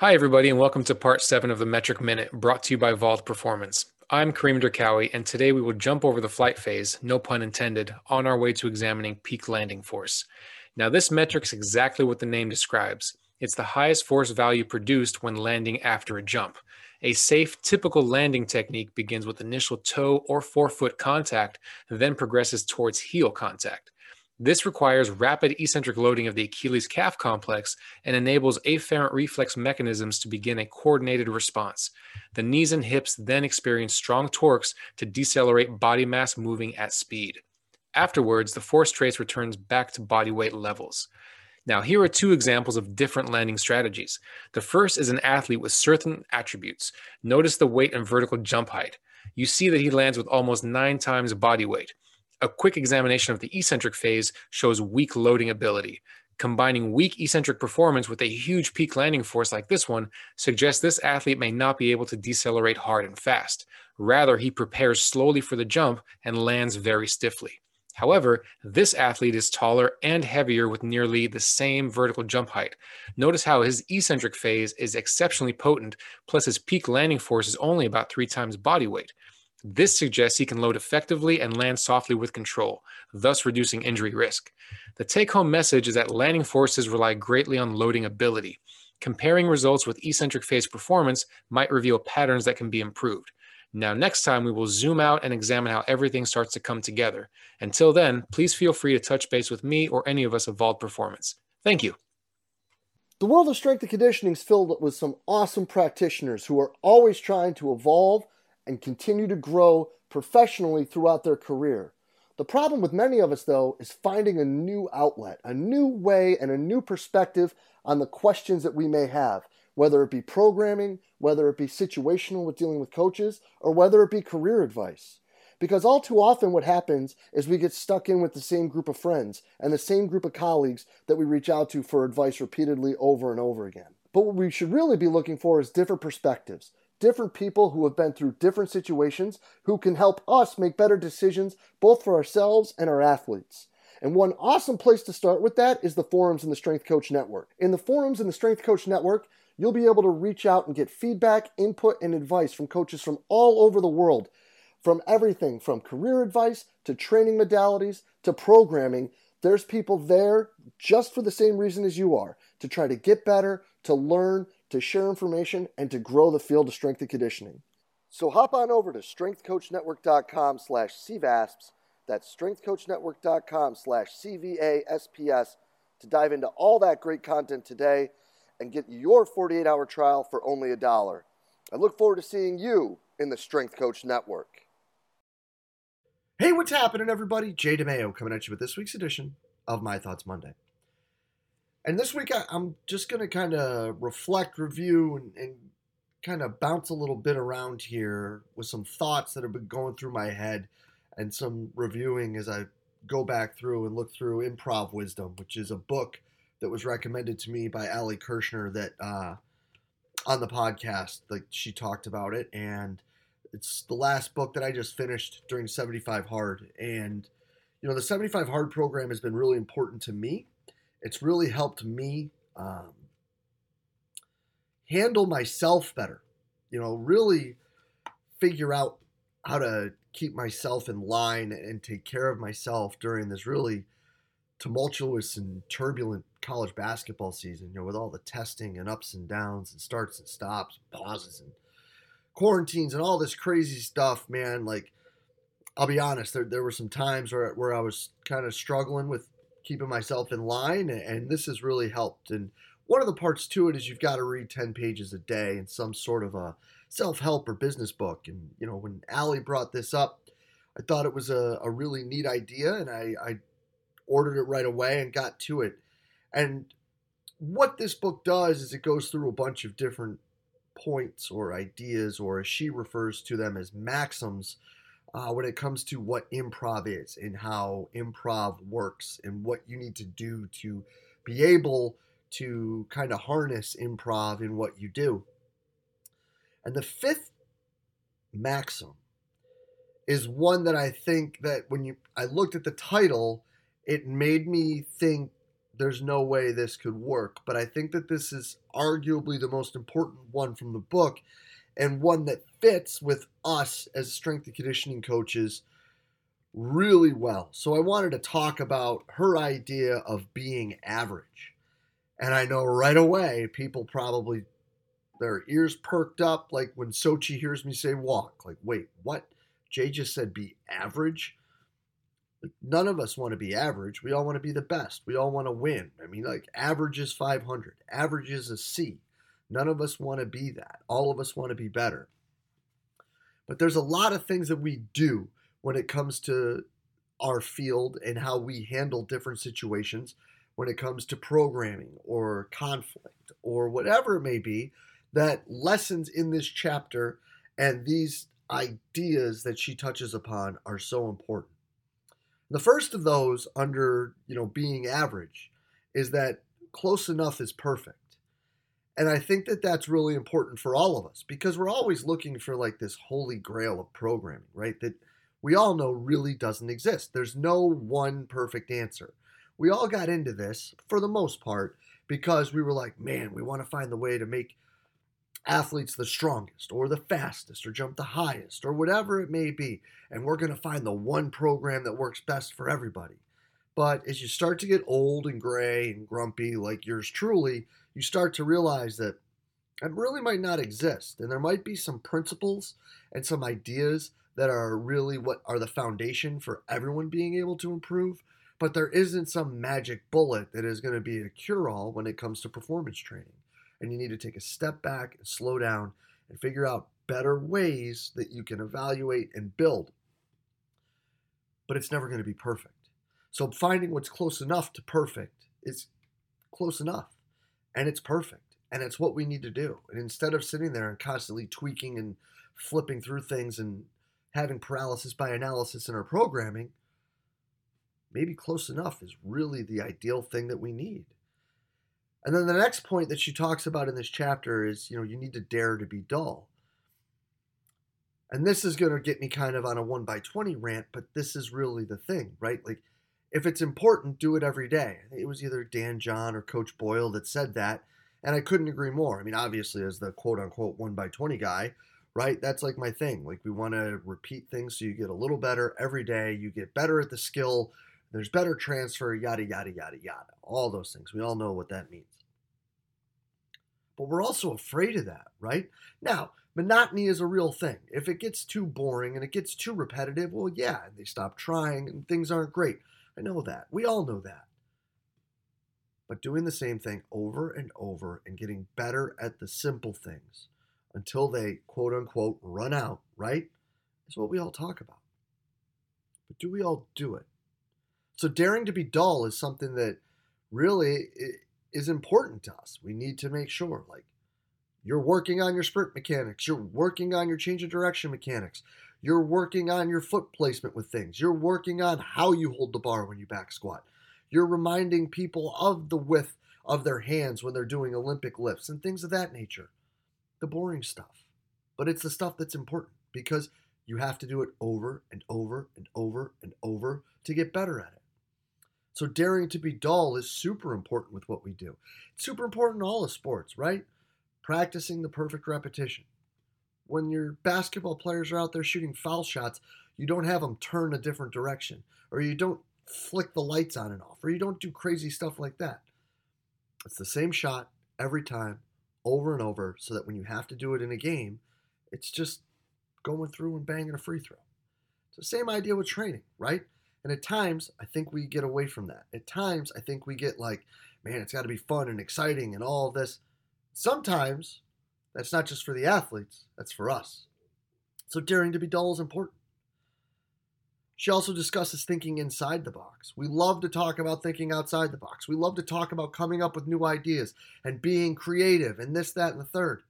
Hi, everybody, and welcome to part seven of the Metric Minute brought to you by VALD Performance. I'm Kareem Derkawi, and today we will jump over the flight phase, no pun intended, on our way to examining peak landing force. Now, this metric is exactly what the name describes it's the highest force value produced when landing after a jump. A safe, typical landing technique begins with initial toe or forefoot contact, then progresses towards heel contact. This requires rapid eccentric loading of the Achilles calf complex and enables afferent reflex mechanisms to begin a coordinated response. The knees and hips then experience strong torques to decelerate body mass moving at speed. Afterwards, the force trace returns back to body weight levels. Now, here are two examples of different landing strategies. The first is an athlete with certain attributes. Notice the weight and vertical jump height. You see that he lands with almost nine times body weight. A quick examination of the eccentric phase shows weak loading ability. Combining weak eccentric performance with a huge peak landing force like this one suggests this athlete may not be able to decelerate hard and fast. Rather, he prepares slowly for the jump and lands very stiffly. However, this athlete is taller and heavier with nearly the same vertical jump height. Notice how his eccentric phase is exceptionally potent, plus his peak landing force is only about three times body weight. This suggests he can load effectively and land softly with control, thus reducing injury risk. The take home message is that landing forces rely greatly on loading ability. Comparing results with eccentric phase performance might reveal patterns that can be improved. Now, next time we will zoom out and examine how everything starts to come together. Until then, please feel free to touch base with me or any of us at VALD Performance. Thank you. The world of strength and conditioning is filled with some awesome practitioners who are always trying to evolve and continue to grow professionally throughout their career. The problem with many of us, though, is finding a new outlet, a new way, and a new perspective on the questions that we may have, whether it be programming, whether it be situational with dealing with coaches, or whether it be career advice. Because all too often, what happens is we get stuck in with the same group of friends and the same group of colleagues that we reach out to for advice repeatedly over and over again. But what we should really be looking for is different perspectives, different people who have been through different situations who can help us make better decisions both for ourselves and our athletes. And one awesome place to start with that is the forums in the Strength Coach Network. In the forums in the Strength Coach Network, you'll be able to reach out and get feedback, input, and advice from coaches from all over the world, from everything from career advice to training modalities to programming. There's people there just for the same reason as you are to try to get better, to learn, to share information, and to grow the field of strength and conditioning. So hop on over to strengthcoachnetwork.com slash CVASPS. That's strengthcoachnetwork.com slash CVASPS to dive into all that great content today and get your 48 hour trial for only a dollar. I look forward to seeing you in the Strength Coach Network. Hey, what's happening, everybody? Jay DeMayo coming at you with this week's edition of My Thoughts Monday. And this week, I, am just going to kind of reflect, review, and, and kind of bounce a little bit around here with some thoughts that have been going through my head and some reviewing as I go back through and look through Improv Wisdom, which is a book that was recommended to me by Ali Kirshner that uh, on the podcast, like she talked about it. And it's the last book that I just finished during 75 Hard. And, you know, the 75 Hard program has been really important to me it's really helped me um, handle myself better. You know, really figure out how to keep myself in line and take care of myself during this really tumultuous and turbulent college basketball season, you know, with all the testing and ups and downs and starts and stops, and pauses and quarantines and all this crazy stuff, man. Like, I'll be honest, there, there were some times where, where I was kind of struggling with keeping myself in line, and this has really helped. And one of the parts to it is you've got to read 10 pages a day in some sort of a self help or business book. And, you know, when Ali brought this up, I thought it was a, a really neat idea, and I, I ordered it right away and got to it. And what this book does is it goes through a bunch of different points or ideas, or as she refers to them as maxims, uh, when it comes to what improv is and how improv works and what you need to do to be able to kind of harness improv in what you do. And the fifth maxim is one that I think that when you I looked at the title, it made me think there's no way this could work. But I think that this is arguably the most important one from the book and one that fits with us as strength and conditioning coaches really well. So I wanted to talk about her idea of being average. And I know right away people probably their ears perked up like when Sochi hears me say walk. Like, wait, what? Jay just said be average. None of us want to be average. We all want to be the best. We all want to win. I mean, like, average is 500, average is a C. None of us want to be that. All of us want to be better. But there's a lot of things that we do when it comes to our field and how we handle different situations when it comes to programming or conflict or whatever it may be that lessons in this chapter and these ideas that she touches upon are so important. The first of those under, you know, being average is that close enough is perfect. And I think that that's really important for all of us because we're always looking for like this holy grail of programming, right? That we all know really doesn't exist. There's no one perfect answer. We all got into this for the most part because we were like, man, we want to find the way to make athletes the strongest or the fastest or jump the highest or whatever it may be. And we're going to find the one program that works best for everybody. But as you start to get old and gray and grumpy, like yours truly, you start to realize that it really might not exist. And there might be some principles and some ideas that are really what are the foundation for everyone being able to improve. But there isn't some magic bullet that is going to be a cure all when it comes to performance training and you need to take a step back and slow down and figure out better ways that you can evaluate and build. But it's never going to be perfect. So finding what's close enough to perfect is close enough and it's perfect. And it's what we need to do. And instead of sitting there and constantly tweaking and flipping through things and having paralysis by analysis in our programming, maybe close enough is really the ideal thing that we need. And then the next point that she talks about in this chapter is, you know, you need to dare to be dull. And this is going to get me kind of on a 1 by 20 rant, but this is really the thing, right? Like, if it's important, do it every day. It was either Dan John or Coach Boyle that said that. And I couldn't agree more. I mean, obviously, as the quote unquote 1 by 20 guy, right? That's like my thing. Like, we want to repeat things so you get a little better every day. You get better at the skill there's better transfer, yada, yada, yada, yada. All those things. We all know what that means. But we're also afraid of that, right? Now, monotony is a real thing. If it gets too boring and it gets too repetitive, well, yeah, they stop trying and things aren't great. I know that. We all know that. But doing the same thing over and over and getting better at the simple things until they quote unquote run out, right? Is what we all talk about. But do we all do it? So daring to be dull is something that really is important to us. We need to make sure, like, you're working on your sprint mechanics, you're working on your change of direction mechanics, you're working on your foot placement with things, you're working on how you hold the bar when you back squat, you're reminding people of the width of their hands when they're doing Olympic lifts and things of that nature. The boring stuff. But it's the stuff that's important because you have to do it over and over and over and over to get better at it. So daring to be dull is super important with what we do. It's super important in all of sports, right? Practicing the perfect repetition. When your basketball players are out there shooting foul shots, you don't have them turn a different direction, or you don't flick the lights on and off, or you don't do crazy stuff like that. It's the same shot every time, over and over, so that when you have to do it in a game, it's just going through and banging a free throw. It's the same idea with training, right? And at times, I think we get away from that. At times, I think we get like, man, it's got to be fun and exciting and all of this. Sometimes, that's not just for the athletes, that's for us. So, daring to be dull is important. She also discusses thinking inside the box. We love to talk about thinking outside the box. We love to talk about coming up with new ideas and being creative and this, that, and the third.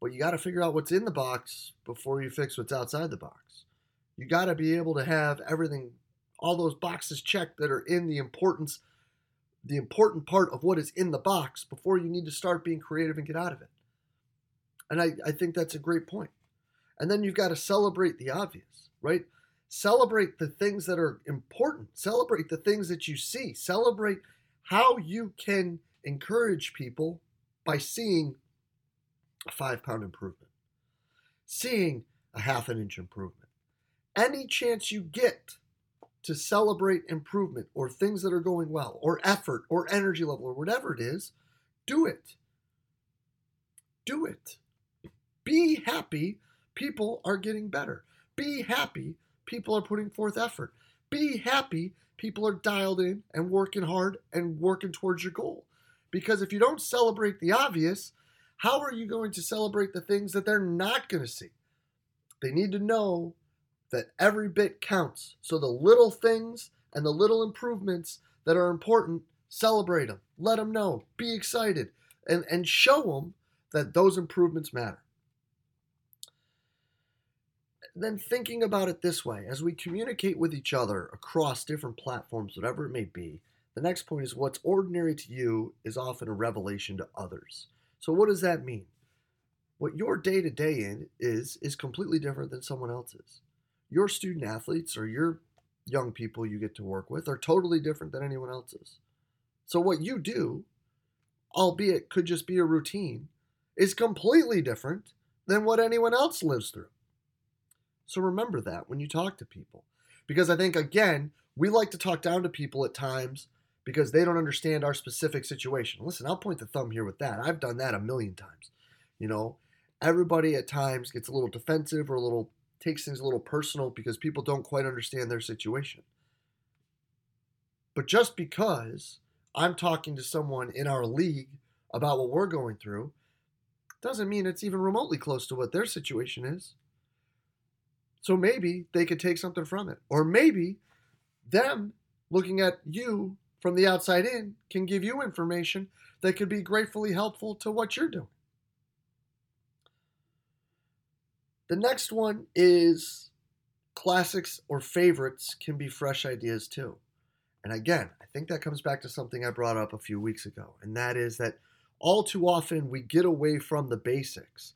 But you got to figure out what's in the box before you fix what's outside the box. You got to be able to have everything, all those boxes checked that are in the importance, the important part of what is in the box before you need to start being creative and get out of it. And I, I think that's a great point. And then you've got to celebrate the obvious, right? Celebrate the things that are important. Celebrate the things that you see. Celebrate how you can encourage people by seeing a five pound improvement, seeing a half an inch improvement. Any chance you get to celebrate improvement or things that are going well or effort or energy level or whatever it is, do it. Do it. Be happy people are getting better. Be happy people are putting forth effort. Be happy people are dialed in and working hard and working towards your goal. Because if you don't celebrate the obvious, how are you going to celebrate the things that they're not going to see? They need to know that every bit counts. So the little things and the little improvements that are important, celebrate them. Let them know. Be excited and, and show them that those improvements matter. Then thinking about it this way, as we communicate with each other across different platforms, whatever it may be, the next point is what's ordinary to you is often a revelation to others. So what does that mean? What your day to day in is is completely different than someone else's your student athletes or your young people you get to work with are totally different than anyone else's. So what you do, albeit could just be a routine, is completely different than what anyone else lives through. So remember that when you talk to people. Because I think, again, we like to talk down to people at times because they don't understand our specific situation. Listen, I'll point the thumb here with that. I've done that a million times. You know, everybody at times gets a little defensive or a little takes things a little personal because people don't quite understand their situation. But just because I'm talking to someone in our league about what we're going through doesn't mean it's even remotely close to what their situation is. So maybe they could take something from it. Or maybe them looking at you from the outside in can give you information that could be gratefully helpful to what you're doing. The next one is classics or favorites can be fresh ideas too. And again, I think that comes back to something I brought up a few weeks ago, and that is that all too often we get away from the basics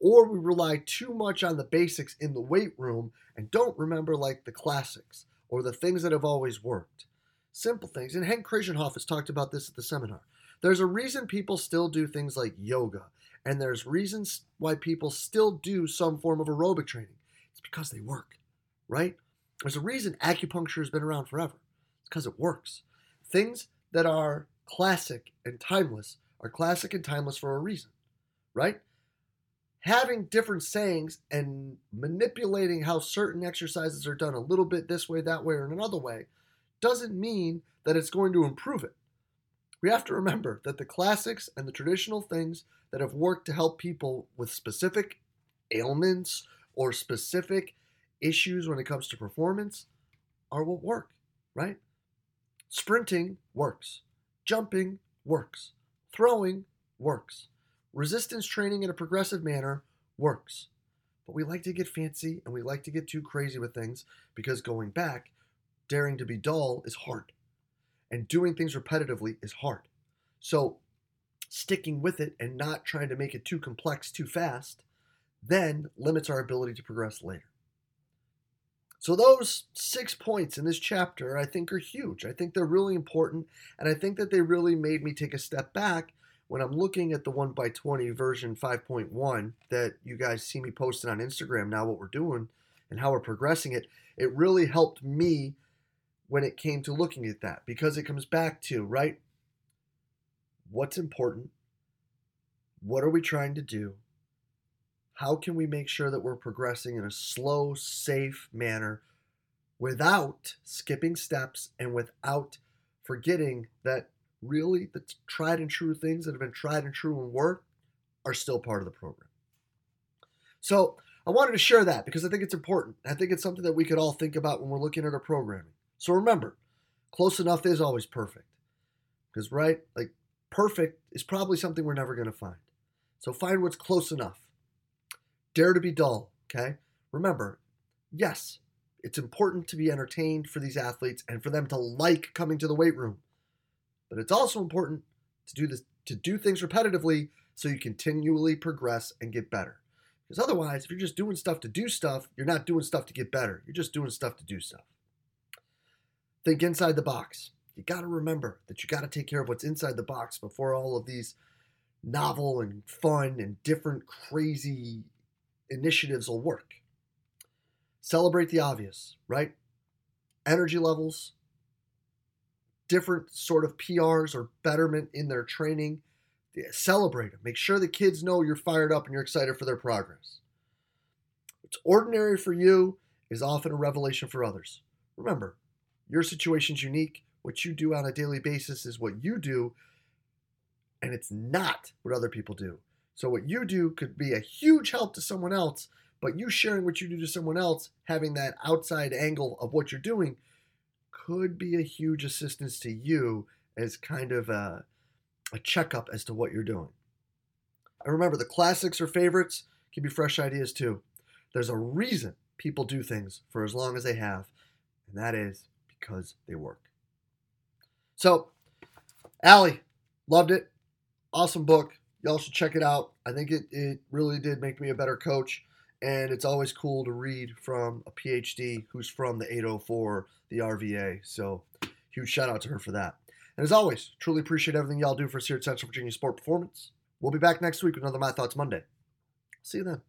or we rely too much on the basics in the weight room and don't remember like the classics or the things that have always worked. Simple things. And Hank Kraaijenhof has talked about this at the seminar. There's a reason people still do things like yoga and there's reasons why people still do some form of aerobic training. It's because they work, right? There's a reason acupuncture has been around forever. It's because it works. Things that are classic and timeless are classic and timeless for a reason, right? Having different sayings and manipulating how certain exercises are done a little bit this way, that way, or another way doesn't mean that it's going to improve it. We have to remember that the classics and the traditional things that have worked to help people with specific ailments or specific issues when it comes to performance are what work, right? Sprinting works, jumping works, throwing works, resistance training in a progressive manner works. But we like to get fancy and we like to get too crazy with things because going back, daring to be dull is hard. And doing things repetitively is hard. So sticking with it and not trying to make it too complex too fast then limits our ability to progress later. So, those six points in this chapter I think are huge. I think they're really important, and I think that they really made me take a step back when I'm looking at the 1 by 20 version 5.1 that you guys see me posting on Instagram now, what we're doing and how we're progressing it. It really helped me when it came to looking at that because it comes back to, right? what's important, what are we trying to do, how can we make sure that we're progressing in a slow, safe manner without skipping steps and without forgetting that really the tried and true things that have been tried and true and work are still part of the program. So I wanted to share that because I think it's important. I think it's something that we could all think about when we're looking at our programming. So remember, close enough is always perfect. Because, right, like perfect is probably something we're never going to find. So find what's close enough. Dare to be dull, okay? Remember, yes, it's important to be entertained for these athletes and for them to like coming to the weight room. But it's also important to do this to do things repetitively so you continually progress and get better. Because otherwise, if you're just doing stuff to do stuff, you're not doing stuff to get better. You're just doing stuff to do stuff. Think inside the box. You got to remember that you got to take care of what's inside the box before all of these novel and fun and different crazy initiatives will work. Celebrate the obvious, right? Energy levels, different sort of PRs or betterment in their training. Celebrate them. Make sure the kids know you're fired up and you're excited for their progress. What's ordinary for you is often a revelation for others. Remember, your situation's unique. What you do on a daily basis is what you do, and it's not what other people do. So, what you do could be a huge help to someone else, but you sharing what you do to someone else, having that outside angle of what you're doing, could be a huge assistance to you as kind of a, a checkup as to what you're doing. I remember the classics or favorites can be fresh ideas too. There's a reason people do things for as long as they have, and that is because they work. So, Allie, loved it. Awesome book. Y'all should check it out. I think it, it really did make me a better coach. And it's always cool to read from a PhD who's from the 804, the RVA. So, huge shout out to her for that. And as always, truly appreciate everything y'all do for us here at Central Virginia Sport Performance. We'll be back next week with another My Thoughts Monday. See you then.